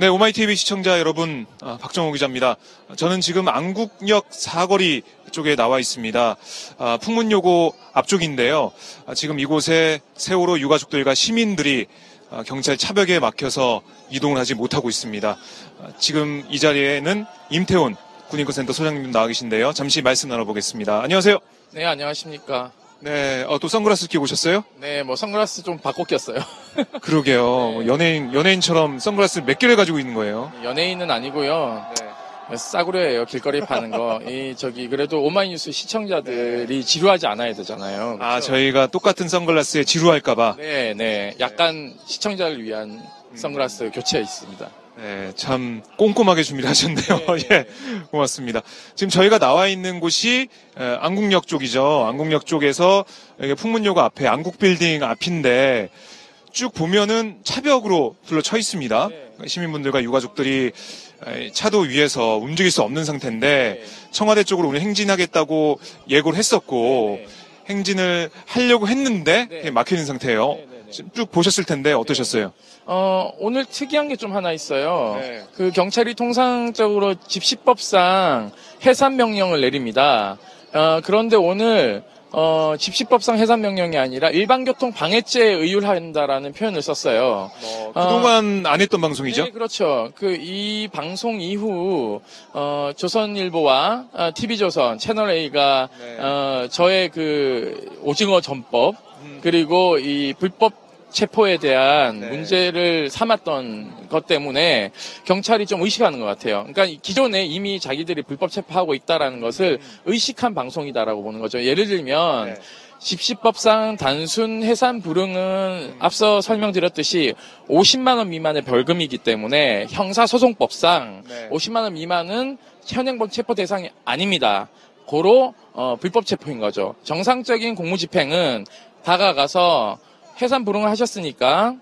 네, 오마이TV 시청자 여러분, 아, 박정호 기자입니다. 저는 지금 안국역 사거리 쪽에 나와 있습니다. 아, 풍문요고 앞쪽인데요. 아, 지금 이곳에 세월호 유가족들과 시민들이 아, 경찰 차벽에 막혀서 이동을 하지 못하고 있습니다. 아, 지금 이 자리에는 임태훈 군인권센터 소장님 나와 계신데요. 잠시 말씀 나눠보겠습니다. 안녕하세요. 네, 안녕하십니까. 네, 어, 또 선글라스 끼고 오셨어요? 네, 뭐 선글라스 좀 바꿔 꼈어요. 그러게요. 뭐 연예인, 연예인처럼 선글라스를 몇 개를 가지고 있는 거예요. 연예인은 아니고요. 싸구려예요, 길거리 파는 거. 이, 저기, 그래도 오마이뉴스 시청자들이 지루하지 않아야 되잖아요. 아? 저희가 똑같은 선글라스에 지루할까봐. 네, 네. 약간 시청자를 위한 선글라스 교체해 있습니다. 네, 참 꼼꼼하게 준비를 하셨네요. 예, 고맙습니다. 지금 저희가 나와 있는 곳이 에, 안국역 쪽이죠. 안국역 쪽에서 여기 풍문요가 앞에 안국빌딩 앞인데 쭉 보면은 차벽으로 둘러쳐 있습니다. 시민분들과 유가족들이 에, 차도 위에서 움직일 수 없는 상태인데 청와대 쪽으로 오늘 행진하겠다고 예고를 했었고 행진을 하려고 했는데 막혀 있는 상태예요. 지금 쭉 보셨을 텐데 어떠셨어요? 어, 오늘 특이한 게 좀 하나 있어요. 그 경찰이 통상적으로 집시법상 해산 명령을 내립니다. 어, 그런데 오늘 어, 집시법상 해산 명령이 아니라 일반교통 방해죄에 의율한다라는 표현을 썼어요. 어, 그동안 안 했던 방송이죠? 네, 그렇죠. 그 이 방송 이후 어, 조선일보와 어, TV조선 채널 A가 어, 저의 그 오징어 전법 그리고 이 불법 체포에 대한 문제를 삼았던 것 때문에 경찰이 좀 의식하는 것 같아요. 그러니까 기존에 이미 자기들이 불법 체포하고 있다라는 것을 의식한 방송이다라고 보는 거죠. 예를 들면 집시법상 단순 해산 불응은 앞서 설명드렸듯이 50만 원 미만의 벌금이기 때문에 형사소송법상 50만 원 미만은 현행범 체포 대상이 아닙니다. 고로 어, 불법 체포인 거죠. 정상적인 공무집행은 다가가서 해산 불응을 하셨으니까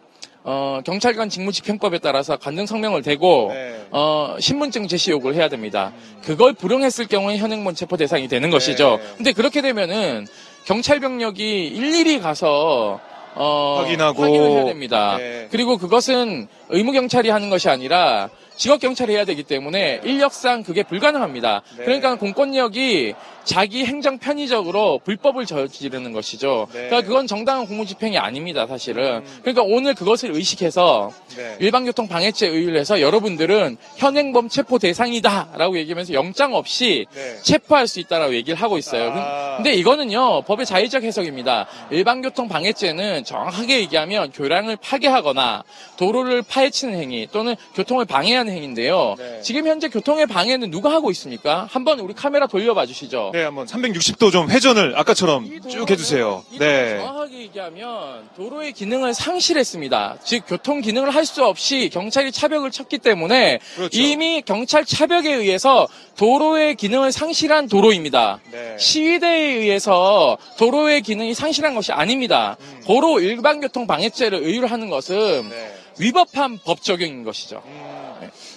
어, 경찰관 직무집행법에 따라서 관등 성명을 대고 어, 신분증 제시 요구를 해야 됩니다. 그걸 불응했을 경우에 현행범 체포 대상이 되는 것이죠. 근데 그렇게 되면은 경찰 병력이 일일이 가서 어, 확인하고. 확인을 해야 됩니다. 네. 그리고 그것은 의무 경찰이 하는 것이 아니라 직업 경찰이 해야 되기 때문에 인력상 그게 불가능합니다. 그러니까 공권력이 자기 행정 편의적으로 불법을 저지르는 것이죠. 그러니까 그건 정당한 공무집행이 아닙니다, 사실은. 그러니까 오늘 그것을 의식해서 일반교통 방해죄 의율 해서 여러분들은 현행범 체포 대상이다라고 얘기하면서 영장 없이 체포할 수 있다라고 얘기를 하고 있어요. 근데 이거는요 법의 자의적 해석입니다. 일반교통 방해죄는 정확하게 얘기하면 교량을 파괴하거나 도로를 파헤치는 행위 또는 교통을 방해하는 행위인데요. 지금 현재 교통의 방해는 누가 하고 있습니까? 한번 우리 카메라 돌려봐 주시죠. 네, 한번 360도 좀 회전을 아까처럼 쭉 해주세요. 네. 정확하게 얘기하면 도로의 기능을 상실했습니다. 즉 교통 기능을 할 수 없이 경찰이 차벽을 쳤기 때문에 그렇죠. 이미 경찰 차벽에 의해서 도로의 기능을 상실한 도로입니다. 네. 시위대에 의해서 도로의 기능이 상실한 것이 아닙니다. 음. 고로 일반교통 방해죄를 의율하는 것은 네. 위법한 법 적용인 것이죠. 음.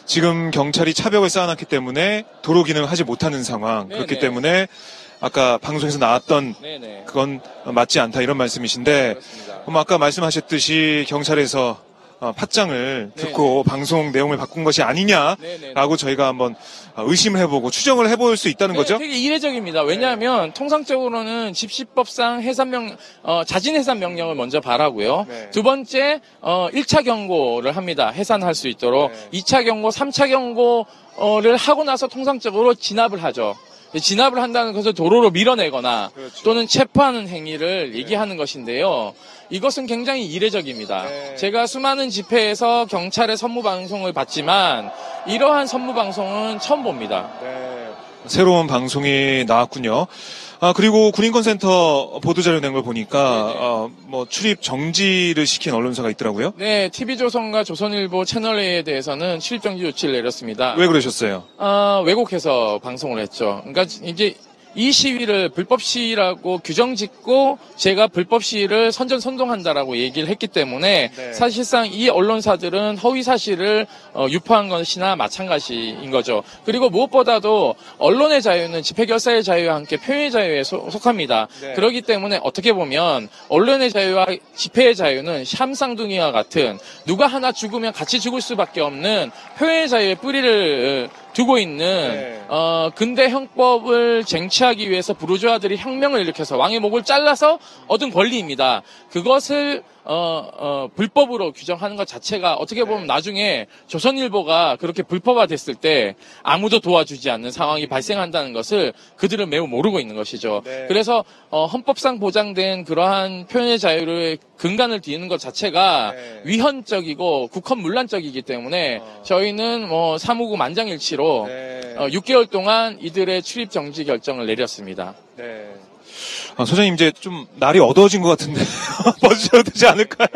네. 지금 경찰이 차벽을 쌓아놨기 때문에 도로 기능을 하지 못하는 상황. 네네. 그렇기 때문에 아까 방송에서 나왔던 네네. 그건 맞지 않다 이런 말씀이신데. 그럼 아까 말씀하셨듯이 경찰에서 어, 팟장을 듣고 방송 내용을 바꾼 것이 아니냐라고 네네. 저희가 한번 어, 의심을 해보고 추정을 해볼 수 있다는 거죠? 네, 되게 이례적입니다. 왜냐하면 통상적으로는 집시법상 해산명 어, 자진 해산 명령을 먼저. 네. 두 번째 어, 1차 경고를 합니다. 해산할 수 있도록 네. 2차 경고, 3차 경고를 하고 나서 통상적으로 진압을 하죠. 진압을 한다는 것을 도로로 밀어내거나 그렇죠. 또는 체포하는 행위를 얘기하는 것인데요. 이것은 굉장히 이례적입니다. 네. 제가 수많은 집회에서 경찰의 선무 방송을 봤지만 이러한 선무 방송은 처음 봅니다. 새로운 방송이 나왔군요. 아, 그리고 군인권센터 보도자료 낸 걸 보니까. 어, 뭐, 출입 정지를 시킨 언론사가 있더라고요. 네, TV조선과 조선일보 채널A에 대해서는 출입 정지 조치를 내렸습니다. 왜 그러셨어요? 아, 왜곡해서 방송을 했죠. 그러니까 이제 이 시위를 불법 시위라고 규정 짓고 제가 불법 시위를 선전 선동한다라고 얘기를 했기 때문에 네. 사실상 이 언론사들은 허위 사실을 어, 유포한 것이나 마찬가지인 거죠. 그리고 무엇보다도 언론의 자유는 집회 결사의 자유와 함께 표현의 자유에 소- 속합니다. 네. 그렇기 때문에 어떻게 보면 언론의 자유와 집회의 자유는 샴쌍둥이와 같은 누가 하나 죽으면 같이 죽을 수밖에 없는 표현의 자유의 뿌리를 어, 두고 있는 네. 어, 근대 형법을 쟁취하기 위해서 부르주아들이 혁명을 일으켜서 왕의 목을 잘라서 얻은 권리입니다. 그것을 어, 어, 불법으로 규정하는 것 자체가 어떻게 보면 나중에 조선일보가 그렇게 불법화됐을 때 아무도 도와주지 않는 상황이 발생한다는 것을 그들은 매우 모르고 있는 것이죠. 네. 그래서 어, 헌법상 보장된 그러한 표현의 자유를 근간을 뒤는 것 자체가 네. 위헌적이고 국헌문란적이기 때문에 어. 저희는 뭐 사무국 만장일치로 네. 어, 6개월 동안 이들의 출입 정지 결정을 내렸습니다. 네. 아, 소장님, 이제 좀 날이 어두워진 것 같은데, 벗으셔도 되지 않을까요?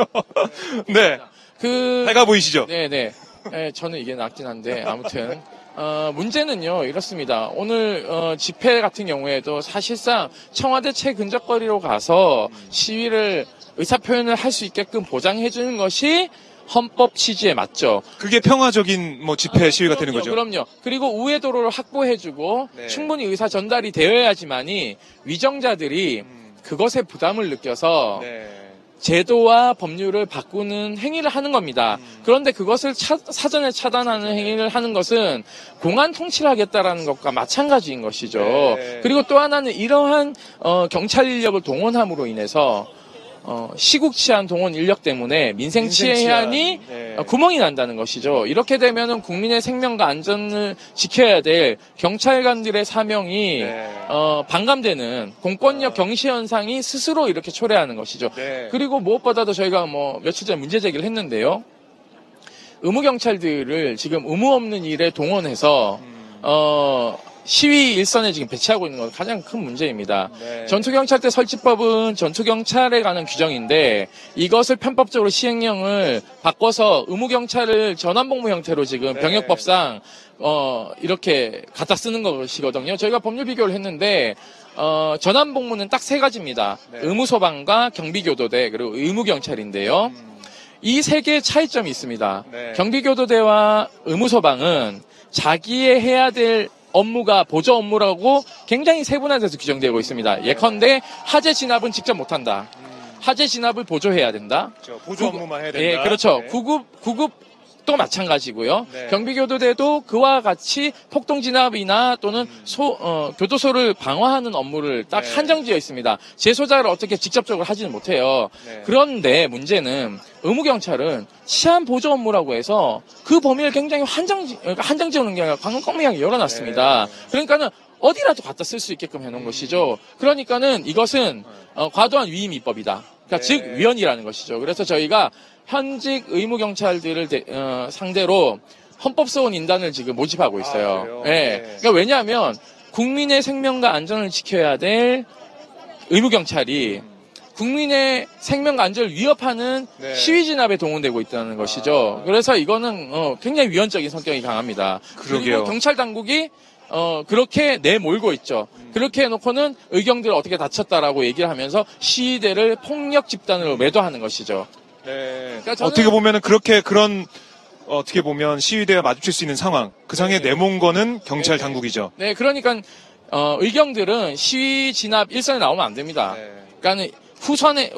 네. 그 해가 보이시죠? 네네. 네, 저는 이게 낫긴 한데 아무튼 어, 문제는요 이렇습니다. 오늘 어, 집회 같은 경우에도 사실상 청와대 최근접거리로 가서 시위를 의사 표현을 할 수 있게끔 보장해 주는 것이 헌법 취지에 맞죠. 그게 평화적인 뭐 집회 시위가 되는 그럼요, 거죠? 그럼요. 그리고 우회 도로를 확보해주고 네. 충분히 의사 전달이 되어야지만이 위정자들이 음. 그것에 부담을 느껴서 네. 제도와 법률을 바꾸는 행위를 하는 겁니다. 음. 그런데 그것을 차- 사전에 차단하는 행위를 하는 것은 공안 통치를 하겠다라는 것과 마찬가지인 것이죠. 네. 그리고 또 하나는 이러한 어, 경찰 인력을 동원함으로 인해서 어, 시국 치안 동원 인력 때문에 민생 치안이 치안, 네. 어, 구멍이 난다는 것이죠. 이렇게 되면은 국민의 생명과 안전을 지켜야 될 경찰관들의 사명이 네. 어, 반감되는 공권력 경시 현상이 스스로 이렇게 초래하는 것이죠. 네. 그리고 무엇보다도 저희가 뭐 며칠 전에 문제 제기를 했는데요. 의무 경찰들을 지금 의무 없는 일에 동원해서 음. 어, 시위 일선에 지금 배치하고 있는 건 가장 큰 문제입니다. 네. 전투경찰대 설치법은 전투경찰에 관한 규정인데 이것을 편법적으로 시행령을 바꿔서 의무경찰을 전환복무 형태로 지금 네. 병역법상 어, 이렇게 갖다 쓰는 것이거든요. 저희가 법률 비교를 했는데 어, 전환복무는 딱 세 가지입니다. 네. 의무소방과 경비교도대 그리고 의무경찰인데요. 음. 이세 개의 차이점이 있습니다. 네. 경비교도대와 의무소방은 자기의 해야 될 업무가 보조 업무라고 굉장히 세분화돼서 규정되고 있습니다. 예컨대 하재 진압은 직접 못한다. 하재 진압을 보조해야 된다. 그렇죠. 보조 업무만 해야 된다. 예, 그렇죠. 네. 구급 구급 도 마찬가지고요. 네. 경비교도대도 그와 같이 폭동 진압이나 또는 음. 소 어, 교도소를 방어하는 업무를 딱 네. 한정지어 있습니다. 재소자를 어떻게 직접적으로 하지는 못해요. 네. 그런데 문제는 의무경찰은 치안 보조 업무라고 해서 그 범위를 굉장히 한정지, 그러니까 한정지어놓은 게 아니라 광범위하게 열어놨습니다. 네. 그러니까는 어디라도 갖다 쓸 수 있게끔 해놓은 것이죠. 그러니까는 이것은 어, 과도한 위임 입법이다. 그러니까 네. 즉 위헌이라는 것이죠. 그래서 저희가 현직 의무 경찰들을 대- 어, 상대로 헌법소원 인단을 지금 모집하고 있어요. 아? 예. 네. 그러니까 왜냐하면 국민의 생명과 안전을 지켜야 될 의무 경찰이 국민의 생명과 안전을 위협하는 네. 시위 진압에 동원되고 있다는 것이죠. 아. 그래서 이거는 어, 굉장히 위헌적인 성격이 강합니다. 그러게요. 그리고 경찰 당국이 어, 그렇게 내몰고 있죠. 음. 그렇게 해놓고는 의경들 어떻게 다쳤다라고 얘기를 하면서 시위대를 폭력 집단으로 매도하는 것이죠. 네. 그러니까 저는- 어떻게 보면은 그렇게 그런 어떻게 보면 시위대와 마주칠 수 있는 상황, 그 상에 네. 내몬 거는 경찰 네. 당국이죠. 네, 그러니까 어, 의경들은 시위 진압 일선에 나오면 안 됩니다. 네. 그러니까 후선에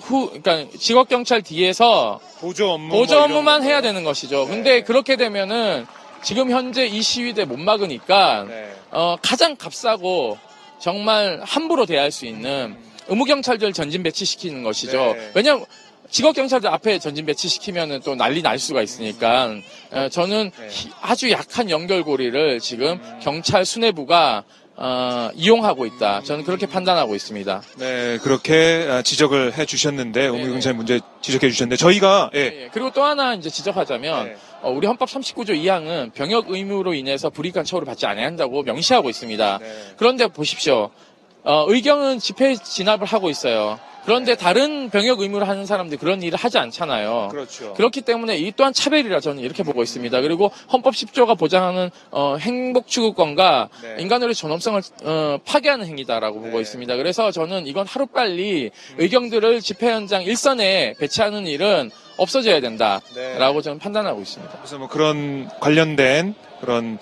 후 그러니까 직업 경찰 뒤에서 보조 업무, 보조 뭐 업무만 이런 해야 거. 되는 것이죠. 네. 근데 그렇게 되면은 지금 현재 이 시위대 못 막으니까 네. 어, 가장 값싸고 정말 함부로 대할 수 있는 의무 경찰들 전진 배치시키는 것이죠. 네. 왜냐면 직업 경찰들 앞에 전진 배치시키면은 또 난리 날 수가 있으니까 어, 저는 네. 히- 아주 약한 연결고리를 지금 음. 경찰 수뇌부가 어, 이용하고 있다. 저는 그렇게 판단하고 있습니다. 네, 그렇게 아, 지적을 해 주셨는데, 의무 네네. 경찰 문제 지적해 주셨는데, 저희가, 예. 예, 그리고 또 하나 이제 지적하자면 네. 어, 우리 헌법 39조 2항은 병역 의무로 인해서 불이익한 처우를 받지 않아야 한다고 명시하고 있습니다. 네. 그런데 보십시오. 어, 의경은 집회 진압을 하고 있어요. 그런데 다른 병역 의무를 하는 사람들이 그런 일을 하지 않잖아요. 그렇죠. 그렇기 때문에 이 또한 차별이라 저는 이렇게 보고 있습니다. 그리고 헌법 10조가 보장하는 어, 행복 추구권과 네. 인간의 존엄성을 어, 파괴하는 행위다라고 보고 네. 있습니다. 그래서 저는 이건 하루 빨리 의경들을 집회 현장 일선에 배치하는 일은 없어져야 된다라고 네. 저는 판단하고 있습니다. 그래서 뭐 그런 관련된 그런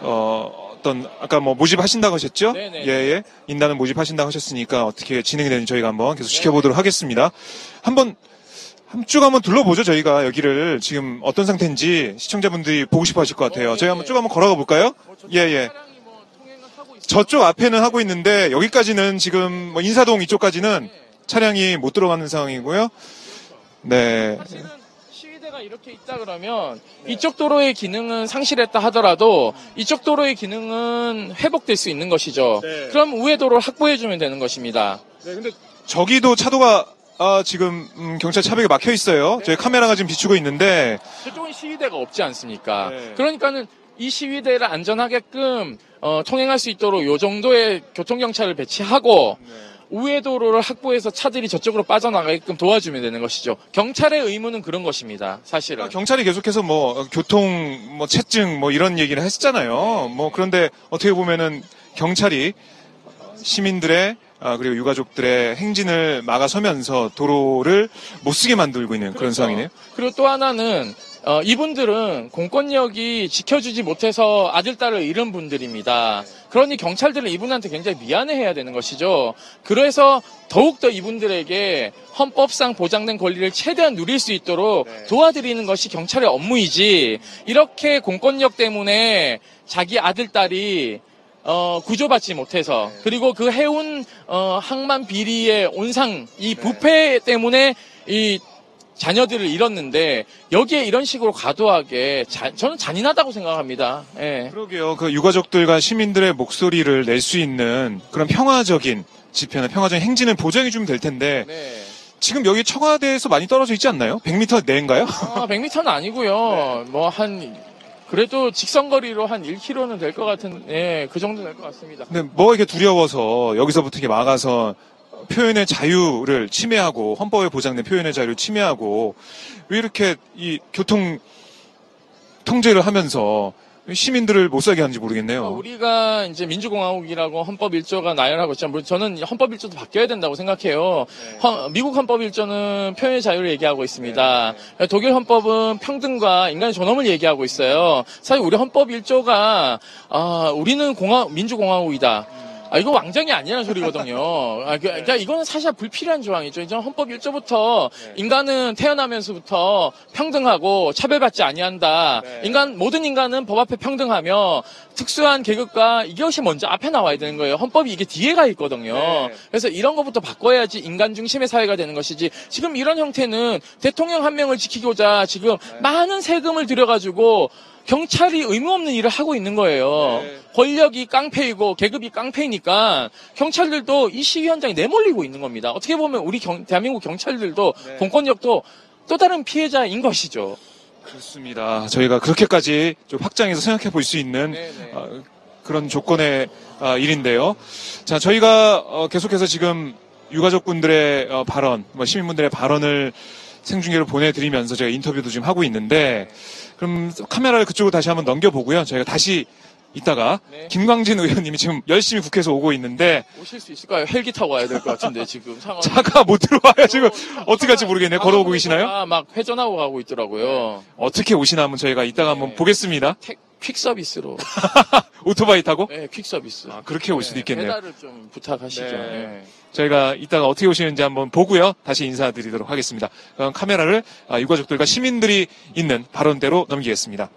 어 어떤 아까 뭐 모집하신다고 하셨죠? 네네. 예, 예. 인단을 모집하신다고 하셨으니까 어떻게 진행이 되는지 저희가 한번 계속 지켜보도록 하겠습니다. 한번 한쭉 한번 둘러보죠. 저희가 여기를 지금 어떤 상태인지 시청자분들이 보고 싶어 하실 것 같아요. 어, 예, 저희 한번 예. 쭉 한번 걸어가 볼까요? 예, 예. 차량이 뭐. 저쪽 앞에는 하고 있는데 여기까지는 지금 뭐 인사동 이쪽까지는 차량이 못 들어가는 상황이고요. 네. 시위대가 이렇게 있다 그러면 이쪽 도로의 기능은 상실했다 하더라도 이쪽 도로의 기능은 회복될 수 있는 것이죠. 네. 그럼 우회 도로를 확보해주면 되는 것입니다. 네, 근데 저기도 차도가 아, 지금 음, 경찰 차벽에 막혀 있어요. 저희 카메라가 지금 비추고 있는데 저쪽은 시위대가 없지 않습니까? 네. 그러니까는 이 시위대를 안전하게끔 어, 통행할 수 있도록 요 정도의 교통 경찰을 배치하고 우회 도로를 확보해서 차들이 저쪽으로 빠져나가게끔 도와주면 되는 것이죠. 경찰의 의무는 그런 것입니다. 사실은. 경찰이 계속해서 뭐 어, 교통 뭐 채증 뭐 이런 얘기를 했잖아요. 뭐 그런데 어떻게 보면은 경찰이 시민들의 아, 그리고 유가족들의 행진을 막아서면서 도로를 못 쓰게 만들고 있는 그런 그렇죠. 상황이네요. 그리고 또 하나는 어, 이분들은 공권력이 지켜주지 못해서 아들, 딸을 잃은 분들입니다. 그러니 경찰들은 이분한테 굉장히 미안해해야 되는 것이죠. 그래서 더욱더 이분들에게 헌법상 보장된 권리를 최대한 누릴 수 있도록 네. 도와드리는 것이 경찰의 업무이지 이렇게 공권력 때문에 자기 아들, 딸이 어, 구조받지 못해서 그리고 그 해운 어, 항만 비리의 온상 이 부패 때문에 이 자녀들을 잃었는데 여기에 이런 식으로 과도하게 자- 저는 잔인하다고 생각합니다. 예. 그러게요. 그 유가족들과 시민들의 목소리를 낼 수 있는 그런 평화적인 집회나 평화적인 행진을 보장해 주면 될 텐데 네. 지금 여기 청와대에서 많이 떨어져 있지 않나요? 100m 내인가요? 아, 100m는 아니고요. 뭐한 그래도 직선거리로 한 1km는 될 것 같은 예, 그 정도 될 것 같습니다. 근데 뭐 이렇게 두려워서 여기서부터 이렇게 막아서 표현의 자유를 침해하고 헌법에 보장된 표현의 자유를 침해하고 왜 이렇게 이 교통 통제를 하면서 시민들을 못 살게 하는지 모르겠네요. 우리가 이제 민주공화국이라고 헌법 1조가 나열하고 있지만 저는 헌법 1조도 바뀌어야 된다고 생각해요. 헌- 미국 헌법 1조는 표현의 자유를 얘기하고 있습니다. 독일 헌법은 평등과 인간의 존엄을 얘기하고 있어요. 사실 우리 헌법 1조가 아, 우리는 공화 민주공화국이다. 아, 이거 왕정이 아니라는 소리거든요. 아, 그, 러니까 이거는 사실 불필요한 조항이죠. 이제 헌법 1조부터 인간은 태어나면서부터 평등하고 차별받지 아니한다. 인간 모든 인간은 법 앞에 평등하며 특수한 계급과 이것이 먼저 앞에 나와야 되는 거예요. 헌법이 이게 뒤에가 있거든요. 네. 그래서 이런 것부터 바꿔야지 인간 중심의 사회가 되는 것이지. 지금 이런 형태는 대통령 한 명을 지키고자 지금 많은 세금을 들여가지고 경찰이 의무 없는 일을 하고 있는 거예요. 네. 권력이 깡패이고 계급이 깡패니까 경찰들도 이 시위 현장에 내몰리고 있는 겁니다. 어떻게 보면 우리 경- 대한민국 경찰들도 네. 공권력도 또 다른 피해자인 것이죠. 그렇습니다. 저희가 그렇게까지 좀 확장해서 생각해 볼 수 있는 네네. 어, 그런 조건의 아, 일인데요. 자, 저희가 어, 계속해서 지금 유가족분들의 어, 발언, 뭐 시민분들의 발언을 생중계로 보내드리면서 제가 인터뷰도 지금 하고 있는데, 그럼 카메라를 그쪽으로 다시 한번 넘겨보고요. 저희가 다시 이따가 네. 김광진 의원님이 지금 열심히 국회에서 오고 있는데 오실 수 있을까요? 헬기 타고 와야 될 것 같은데 지금 상황. 차가 못 들어와요 지금 어떻게 할지 모르겠네요 걸어오고 계시나요? 아, 막 회전하고 가고 있더라고요. 어떻게 오시나 한번 저희가 이따가 한번 네. 보겠습니다 택- 퀵 서비스로. 오토바이 타고 네, 퀵 서비스. 아, 그렇게 올 수도 있겠네요 배달을 좀 부탁하시죠. 네. 네. 저희가 이따가 어떻게 오시는지 한번 보고요 다시 인사드리도록 하겠습니다 그럼 카메라를 아, 유가족들과 시민들이 있는 발언대로 넘기겠습니다